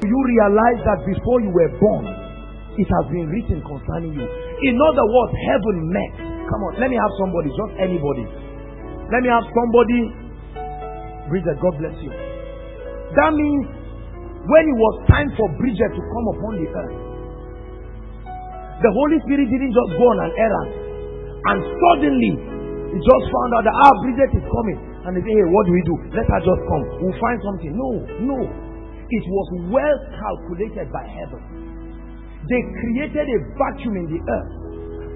You realize that before you were born, it has been written concerning you. In other words, heaven met. Come on, let me have somebody, just anybody. Let me have somebody. Bridget, God bless you. That means when it was time for Bridget to come upon the earth, the Holy Spirit didn't just go on an errand and suddenly he just found out that ah Bridget is coming and they say hey what do we do let her just come we'll find something no no it was well calculated by heaven they created a vacuum in the earth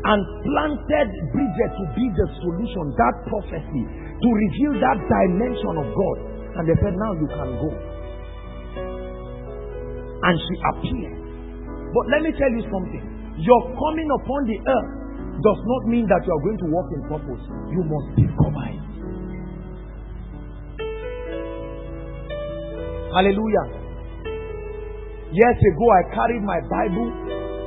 and planted Bridget to be the solution that prophecy to reveal that dimension of God and they said now you can go and she appeared but let me tell you something your coming upon the earth does not mean that you are going to walk in purpose. You must discover it. Hallelujah. Years ago, I carried my Bible,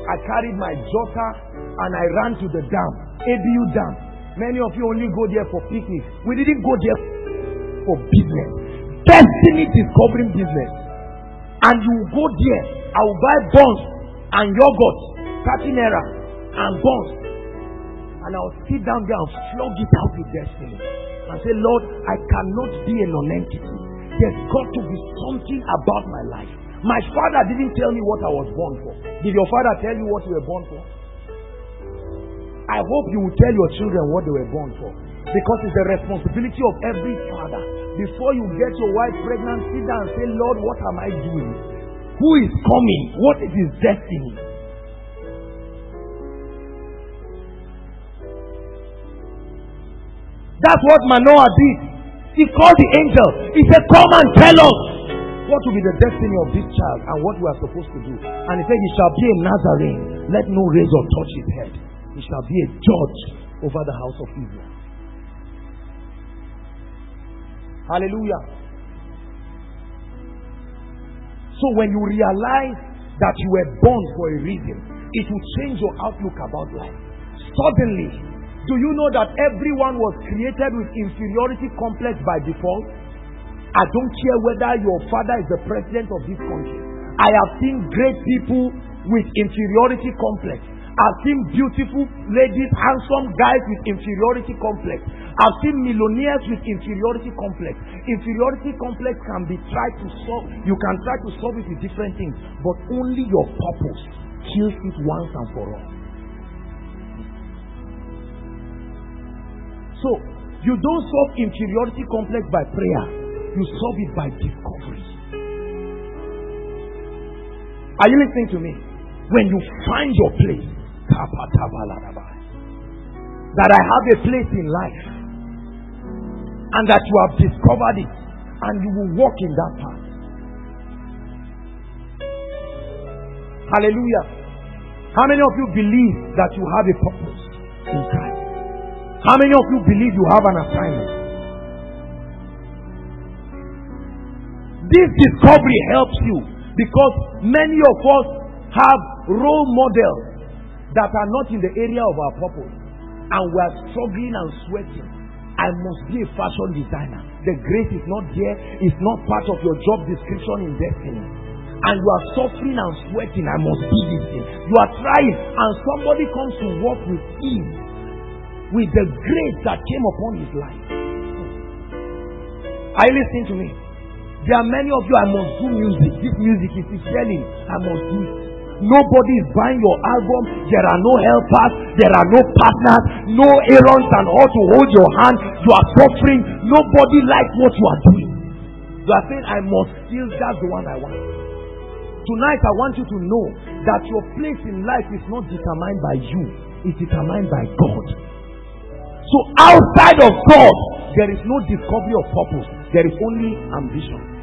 I carried my jotter, and I ran to the dam, ABU Dam. Many of you only go there for picnic. We didn't go there for business. Destiny discovering business. And you go there, I will buy buns and yogurt, 30 naira, and buns and I'll sit down there and flog it out with destiny. And say, Lord, I cannot be a non-entity. There's got to be something about my life. My father didn't tell me what I was born for. Did your father tell you what you were born for? I hope you will tell your children what they were born for. Because it's the responsibility of every father. Before you get your wife pregnant, sit down and say, Lord, what am I doing? Who is coming? What is his destiny? That's what Manoah did. He called the angel. He said, Come and tell us what will be the destiny of this child and what we are supposed to do. And he said, He shall be a Nazarene. Let no razor touch his head. He shall be a judge over the house of Israel. Hallelujah. So when you realize that you were born for a reason, it will change your outlook about life. Suddenly, do you know that everyone was created with inferiority complex by default? I don't care whether your father is the president of this country. I have seen great people with inferiority complex. I've seen beautiful ladies, handsome guys with inferiority complex. I've seen millionaires with inferiority complex. Inferiority complex can be tried to solve. You can try to solve it with different things, but only your purpose kills it once and for all. So, you don't solve inferiority complex by prayer, you solve it by discovery. Are you listening to me? When you find your place, that I have a place in life, and that you have discovered it, and you will walk in that path. Hallelujah. How many of you believe that you have a purpose in Christ? How many of you believe you have an assignment? This discovery helps you because many of us have role models that are not in the area of our purpose and we are struggling and sweating. I must be a fashion designer. The grace is not there, it's not part of your job description in destiny. And you are suffering and sweating. I must be this thing. You are trying, and somebody comes to work with ease with the grace that came upon his life. Are you listening to me? There are many of you, I must do music. This music is selling. I must do. Nobody is buying your album. There are no helpers. There are no partners. No errands and all to hold your hand. You are suffering. Nobody likes what you are doing. You are saying, I must feel that's the one I want. Tonight, I want you to know that your place in life is not determined by you, it's determined by God. So outside of God, there is no discovery of purpose. There is only ambition.